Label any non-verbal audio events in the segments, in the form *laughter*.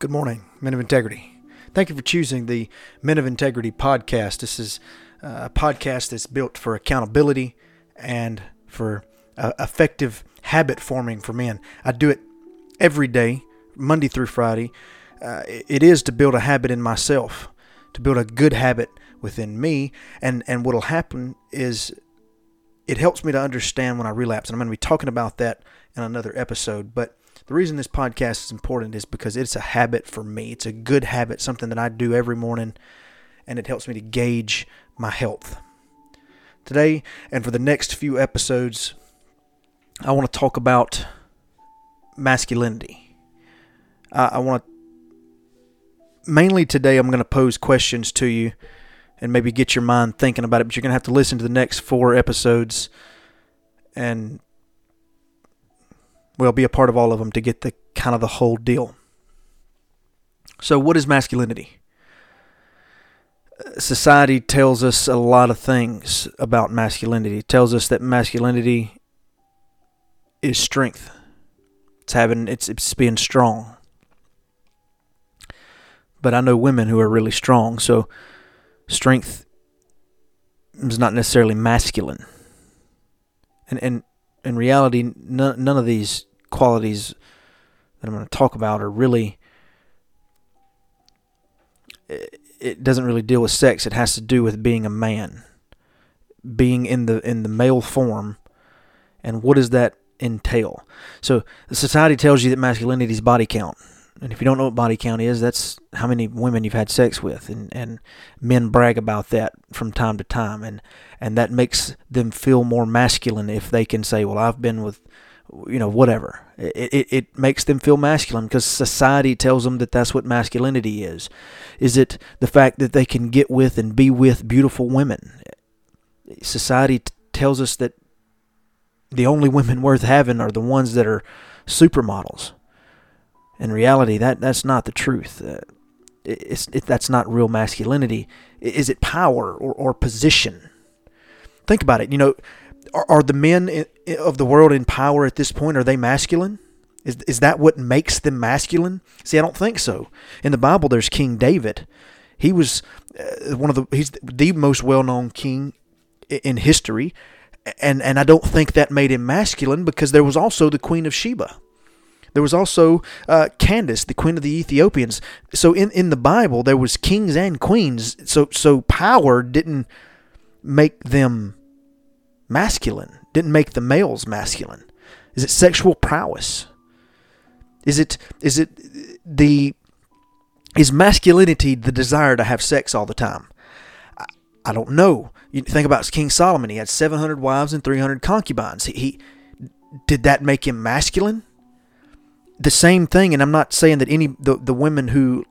Good morning, Men of Integrity. Thank you for choosing the Men of Integrity podcast. This is uh, a podcast that's built for accountability and for uh, effective habit forming for men. I do it every day, Monday through Friday. Uh, it is to build a habit in myself, to build a good habit within me. And, and what'll happen is it helps me to understand when I relapse. And I'm going to be talking about that in another episode. But the reason this podcast is important is because it's a habit for me. It's a good habit, something that I do every morning, and it helps me to gauge my health. Today, and for the next few episodes, I want to talk about masculinity. I, I want to, mainly today, I'm going to pose questions to you and maybe get your mind thinking about it, but you're going to have to listen to the next four episodes and well, be a part of all of them to get the kind of the whole deal. So, what is masculinity? Uh, society tells us a lot of things about masculinity. It tells us that masculinity is strength. It's having it's it's being strong. But I know women who are really strong, so strength is not necessarily masculine. And and in reality, none, none of these qualities that I'm going to talk about are really it doesn't really deal with sex. It has to do with being a man being in the in the male form. And what does that entail? So the society tells you that masculinity is body count. And if you don't know what body count is that's how many women you've had sex with. And and men brag about that from time to time. And and that makes them feel more masculine if they can say well I've been with you know, whatever. It, it, it makes them feel masculine because society tells them that that's what masculinity is. Is it the fact that they can get with and be with beautiful women? Society t- tells us that the only women *laughs* worth having are the ones that are supermodels. In reality, that that's not the truth. Uh, it's, it, that's not real masculinity. Is it power or, or position? Think about it. You know, are, are the men of the world in power at this point? Are they masculine? Is, is that what makes them masculine? See, I don't think so. In the Bible, there's King David. He was uh, one of the he's the most well-known king in history, and and I don't think that made him masculine because there was also the Queen of Sheba. There was also uh, Candace, the queen of the Ethiopians. So in, in the Bible, there was kings and queens. So so power didn't make them masculine? Didn't make the males masculine? Is it sexual prowess? Is it is it the is masculinity the desire to have sex all the time? I, I don't know. You think about King Solomon. He had 700 wives and 300 concubines. He, he did that make him masculine? The same thing, and I'm not saying that any the, the women who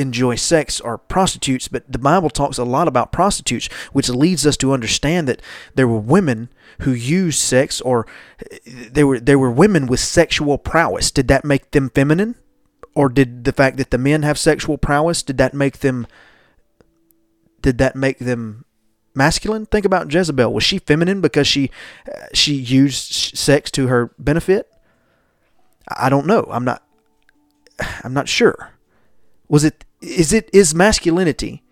enjoy sex are prostitutes, but the Bible talks a lot about prostitutes, which leads us to understand that there were women who used sex or uh, there were there were women with sexual prowess. Did that make them feminine? Or did the fact that the men have sexual prowess, did that make them did that make them masculine? Think about Jezebel. Was she feminine because she uh, she used sex to her benefit? I don't know. I'm not *sighs* I'm not sure. Was it is it is masculinity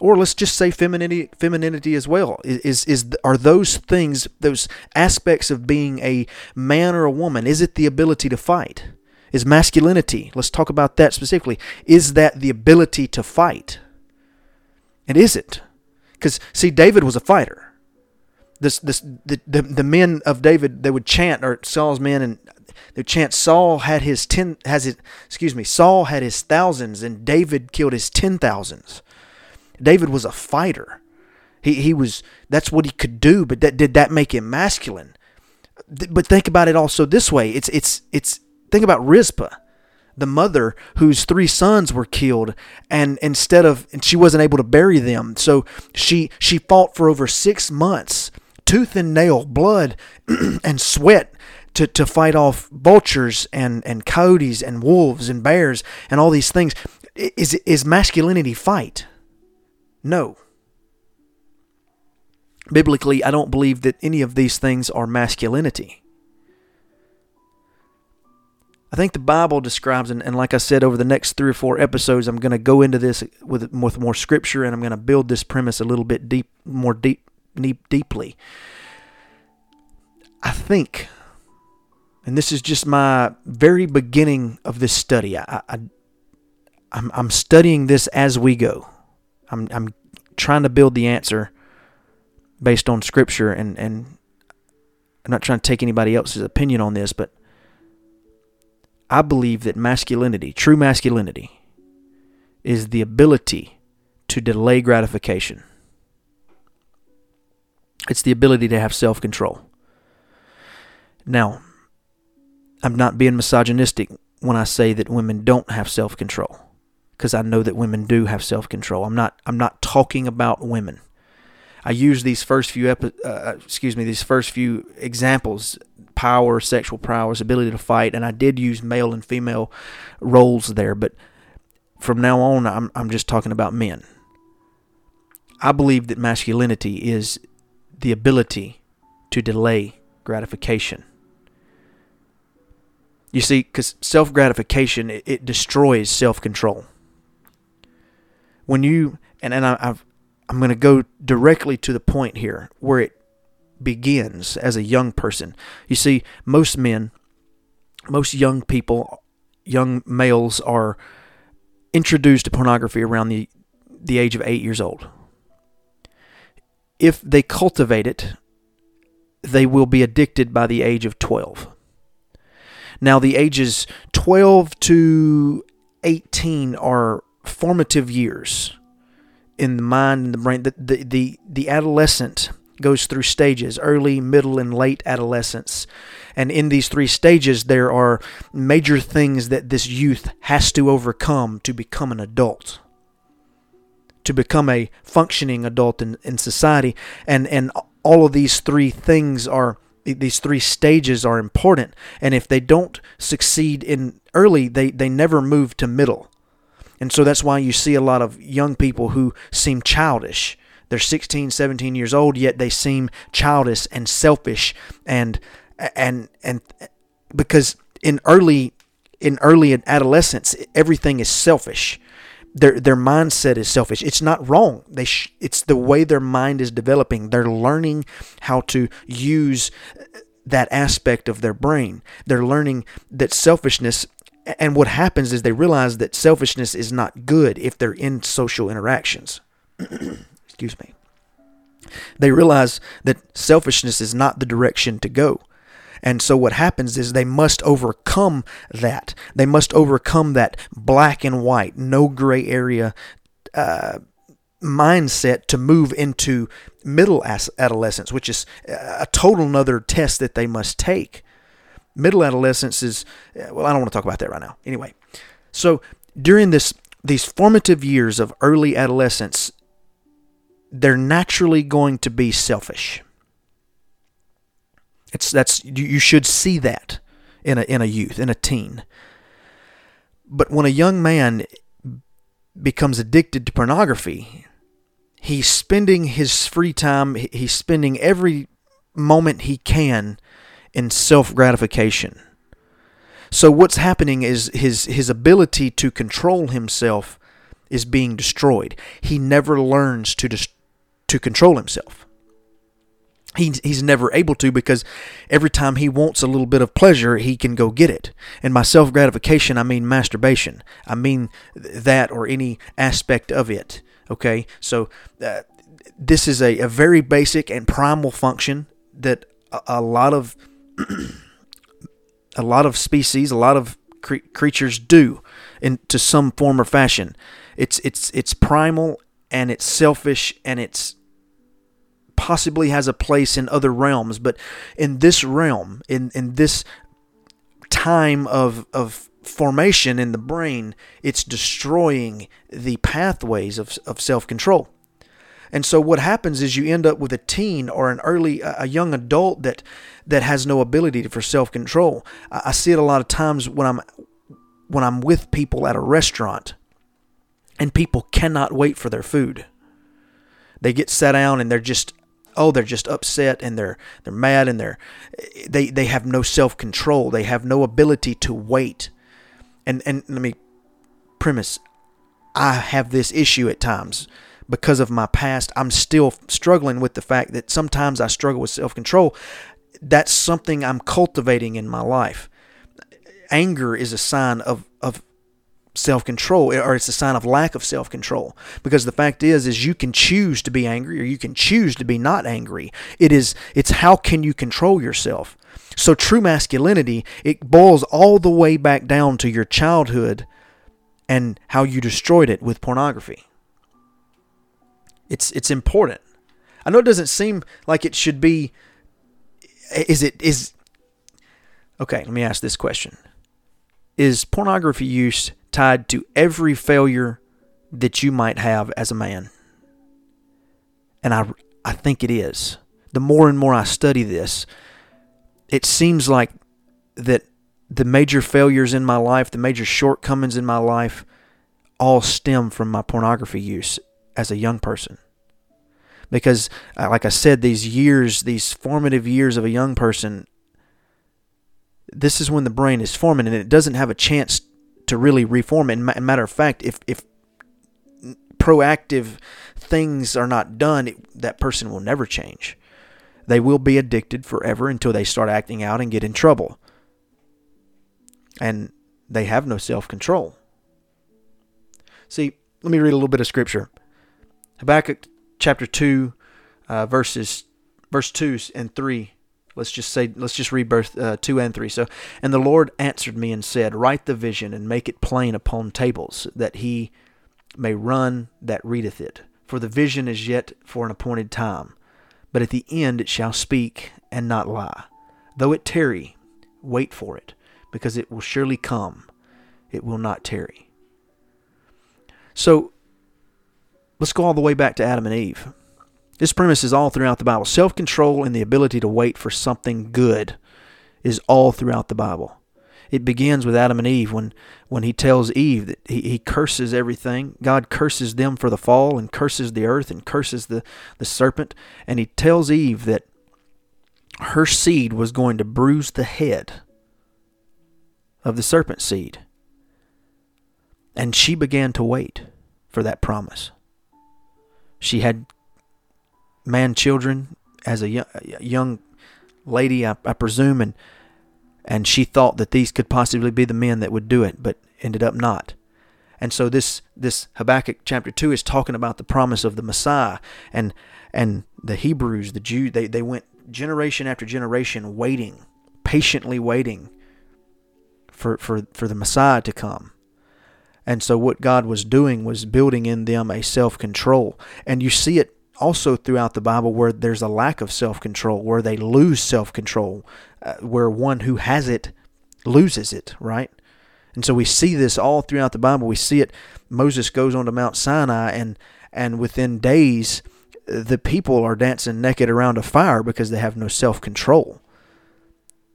or let's just say femininity femininity as well. Is is are those things those aspects of being a man or a woman is it the ability to fight? Is masculinity let's talk about that specifically is that the ability to fight? And is it? Because see david was a fighter. This this the, the the men of david they would chant or saul's men and the chance Saul had his ten has it excuse me Saul had his thousands and David killed his ten thousands. David was a fighter. He he was that's what he could do, but that did that make him masculine? But think about it also this way. It's it's it's think about Rizpah the mother whose three sons were killed and instead of and she wasn't able to bury them so she she fought for over 6 months tooth and nail blood *clears throat* and sweat to, to fight off vultures and, and coyotes and wolves and bears and all these things. Is, is masculinity fight? No. Biblically, I don't believe that any of these things are masculinity. I think the Bible describes, and, and like I said, over the next three or four episodes, I'm going to go into this with with more scripture, and I'm going to build this premise a little bit deep, more deep, deep, deeply. I think, and this is just my very beginning of this study. I, I I'm, I'm studying this as we go. I'm, I'm trying to build the answer based on scripture, and, and I'm not trying to take anybody else's opinion on this, but I believe that masculinity, true masculinity, is the ability to delay gratification. It's the ability to have self control. Now, I'm not being misogynistic when I say that women don't have self control because I know that women do have self control. I'm not I'm not talking about women. I use these first few epi- uh, uh, excuse me these first few examples power, sexual prowess, ability to fight, and I did use male and female roles there, but from now on I'm I'm just talking about men. I believe that masculinity is the ability to delay gratification. You see, because self gratification it, it destroys self control when you and and I, I've I'm going to go directly to the point here where it begins as a young person. You see, most men, most young people, young males are introduced to pornography around the the age of 8 years old. If they cultivate it, they will be addicted by the age of 12. Now, the ages 12 to 18 are formative years in the mind and the brain. The, the, the, the adolescent goes through stages early, middle, and late adolescence. And in these three stages, there are major things that this youth has to overcome to become an adult, to become a functioning adult in, in society. And, and all of these three things are, these three stages are important. And if they don't succeed in early, they, they never move to middle. And so that's why you see a lot of young people who seem childish. They're 16, 17 years old, yet they seem childish and selfish and and and because in early in early adolescence everything is selfish. Their their mindset is selfish. It's not wrong. They sh- it's the way their mind is developing. They're learning how to use that aspect of their brain. They're learning that selfishness and what happens is they realize that selfishness is not good if they're in social interactions. *clears throat* Excuse me. They realize that selfishness is not the direction to go. And so what happens is they must overcome that. They must overcome that black and white, no gray area uh, mindset to move into middle adolescence, which is a total another test that they must take middle adolescence is well, I don't want to talk about that right now. Anyway, so during this these formative years of early adolescence, they're naturally going to be selfish. It's that's you should see that in a in a youth, in a teen. But when a young man becomes addicted to pornography, he's spending his free time, he's spending every moment he can in self gratification. So what's happening is his his ability to control himself is being destroyed. He never learns to dis- to control himself. He, he's never able to because every time he wants a little bit of pleasure, he can go get it. And by self gratification, I mean masturbation. I mean that or any aspect of it. Okay? So, uh, this is a, a very basic and primal function that a, a lot of *clears throat* a lot of species, a lot of cre- creatures do into some form or fashion. It's it's it's primal and it's selfish and it's possibly has a place in other realms, but in this realm, in in this time of of formation in the brain, it's destroying the pathways of, of self control. And so what happens is you end up with a teen or an early a young adult that that has no ability for self-control. I see it a lot of times when I'm when I'm with people at a restaurant and people cannot wait for their food. They get sat down and they're just oh they're just upset and they're they're mad and they're they they have no self-control. They have no ability to wait. And and let me premise i have this issue at times because of my past. I'm still struggling with the fact that sometimes i struggle with self-control. That's something i'm cultivating in my life. Anger is a sign of of self control, or it's a sign of lack of self control. Because the fact is, is you can choose to be angry, or you can choose to be not angry. It is, it's how can you control yourself. So true masculinity, it boils all the way back down to your childhood and how you destroyed it with pornography. It's it's important. I know it doesn't seem like it should be. Is it is? Okay, let me ask this question: Is pornography use tied to every failure that you might have as a man. And I, I think it is. The more and more I study this, it seems like that the major failures in my life, the major shortcomings in my life, all stem from my pornography use as a young person. Because, uh, like I said, these years, these formative years of a young person, this is when the brain is forming and it doesn't have a chance to really reform. And matter of fact, if if proactive things are not done, it, that person will never change. They will be addicted forever until they start acting out and get in trouble. And they have no self control. See, let me read a little bit of scripture. Habakkuk chapter 2, uh, verses verse 2 and 3 Let's just say, let's just read verse uh, 2 and 3. So, and the Lord answered me and said, Write the vision and make it plain upon tables, that he may run that readeth it. For the vision is yet for an appointed time, but at the end it shall speak and not lie. Though it tarry, wait for it, because it will surely come. It will not tarry. So, let's go all the way back to Adam and Eve. This premise is all throughout the Bible. Self control and the ability to wait for something good is all throughout the Bible. It begins with Adam and Eve when, when he tells Eve that he, he curses everything. God curses them for the fall and curses the earth and curses the, the serpent. And he tells Eve that her seed was going to bruise the head of the serpent seed. And she began to wait for that promise. She had man children as a young, young lady, I, I presume, and and she thought that these could possibly be the men that would do it, but ended up not. And so this this Habakkuk chapter two is talking about the promise of the Messiah, and and the Hebrews, the Jew, they they went generation after generation waiting, patiently waiting for for for the Messiah to come. And so what God was doing was building in them a self control, and you see it also throughout the Bible where there's a lack of self control, where they lose self control, uh, where one who has it loses it, right? And so we see this all throughout the Bible. We see it. Moses goes on to Mount Sinai, and and within days, the people are dancing naked around a fire because they have no self control.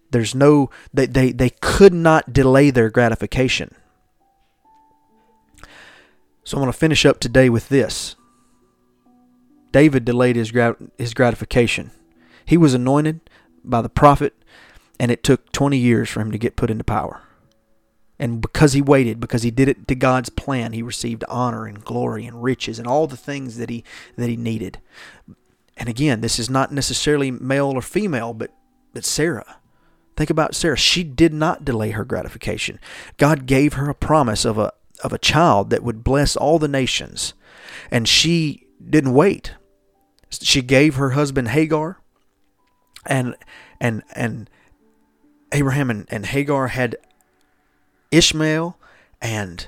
There's no they, they they could not delay their gratification. So I'm going to finish up today with this. David delayed his, his gratification. He was anointed by the prophet, and it took 20 years for him to get put into power. And because he waited, because he did it to God's plan, he received honor and glory and riches and all the things that he that he needed. And again, this is not necessarily male or female, but but Sarah. Think about Sarah. She did not delay her gratification. God gave her a promise of a of a child that would bless all the nations, and she didn't wait she gave her husband Hagar, and and and Abraham and, and Hagar had Ishmael, and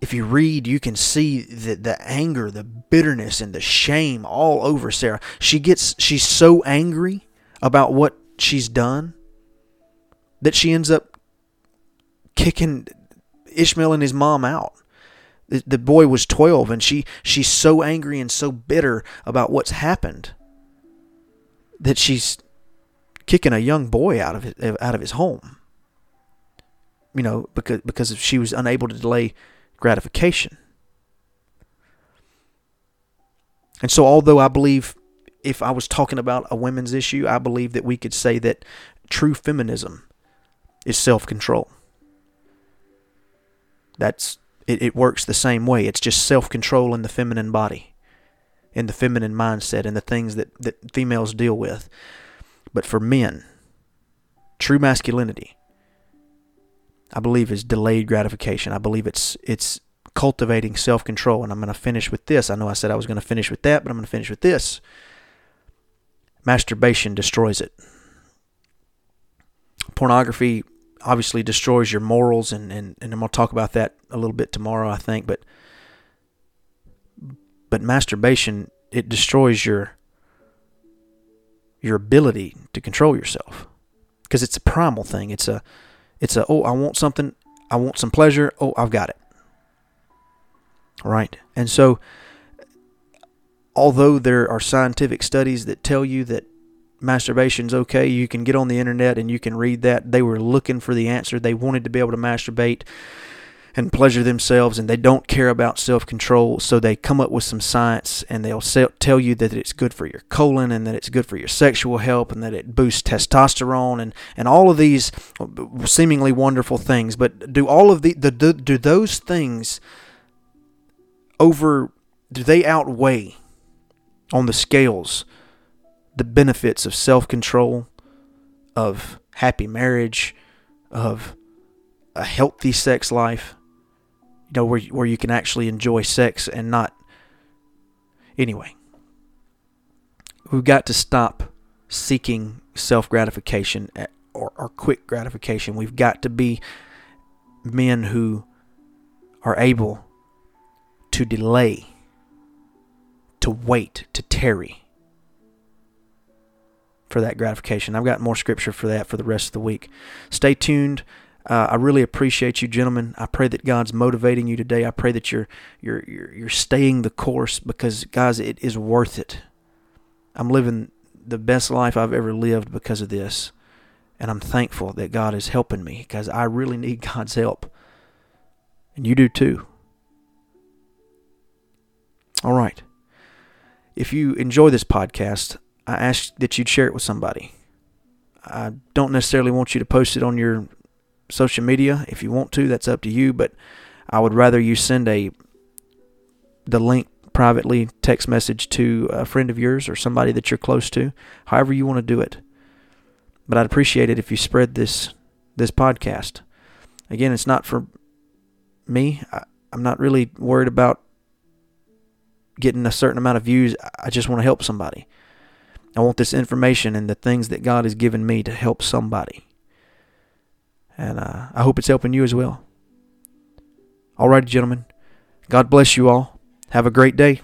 if you read, you can see the, the anger, the bitterness, and the shame all over Sarah. She gets she's so angry about what she's done that she ends up kicking Ishmael and his mom out the boy was 12 and she she's so angry and so bitter about what's happened that she's kicking a young boy out of his, eh, out of his home you know because because she was unable to delay gratification and so although i believe if I was talking about a women's issue, I believe that we could say that true feminism is self control. That's it, it works the same way. It's just self control in the feminine body, in the feminine mindset, and the things that, that females deal with. But for men, true masculinity, I believe, is delayed gratification. I believe it's it's cultivating self control. And I'm going to finish with this. I know I said I was going to finish with that, but I'm going to finish with this. Masturbation destroys it. Pornography obviously destroys your morals, and, and, and I'm going to talk about that a little bit tomorrow, I think. But but masturbation it destroys your your ability to control yourself because it's a primal thing. It's a it's a oh I want something, I want some pleasure. Oh I've got it. Right, and so although there are scientific studies that tell you that masturbation's okay. You can get on the internet and you can read that. They were looking for the answer. They wanted to be able to masturbate and pleasure themselves, and they don't care about self control. So they come up with some science and they'll tell you that it's good for your colon and that it's good for your sexual health and that it boosts testosterone and, and all of these seemingly wonderful things. But do all of the, the do, do those things over, do they outweigh on the scales? The benefits of self control, of happy marriage, of a healthy sex life, you know, where, where you can actually enjoy sex and not. Anyway, we've got to stop seeking self gratification eh, or, or quick gratification. We've got to be men who are able to delay, to wait, to tarry for that gratification. I've got more scripture for that for the rest of the week. Stay tuned. Uh, I really appreciate you, gentlemen. I pray that God's motivating you today. I pray that you're you're you're, you're staying the course because, guys, it is worth it. I'm living the best life I've ever lived because of this, and I'm thankful that God is helping me because I really need *laughs* God's help, and you do too. All right. If you enjoy this podcast, I ask that you'd share it with somebody. I don't necessarily want you to post it on your social media. If you want to, that's up to you, but I would rather you send a the link privately text message to a friend of yours or somebody that you're close to, however you want to do it. But I'd appreciate it if you spread this this podcast. Again, it's not for me. I, I'm not really worried about getting a certain amount of views. I just want to help somebody. I want this information and the things that God has given me to help somebody. And uh, I hope it's helping you as well. All right, gentlemen. God bless you all. Have a great day.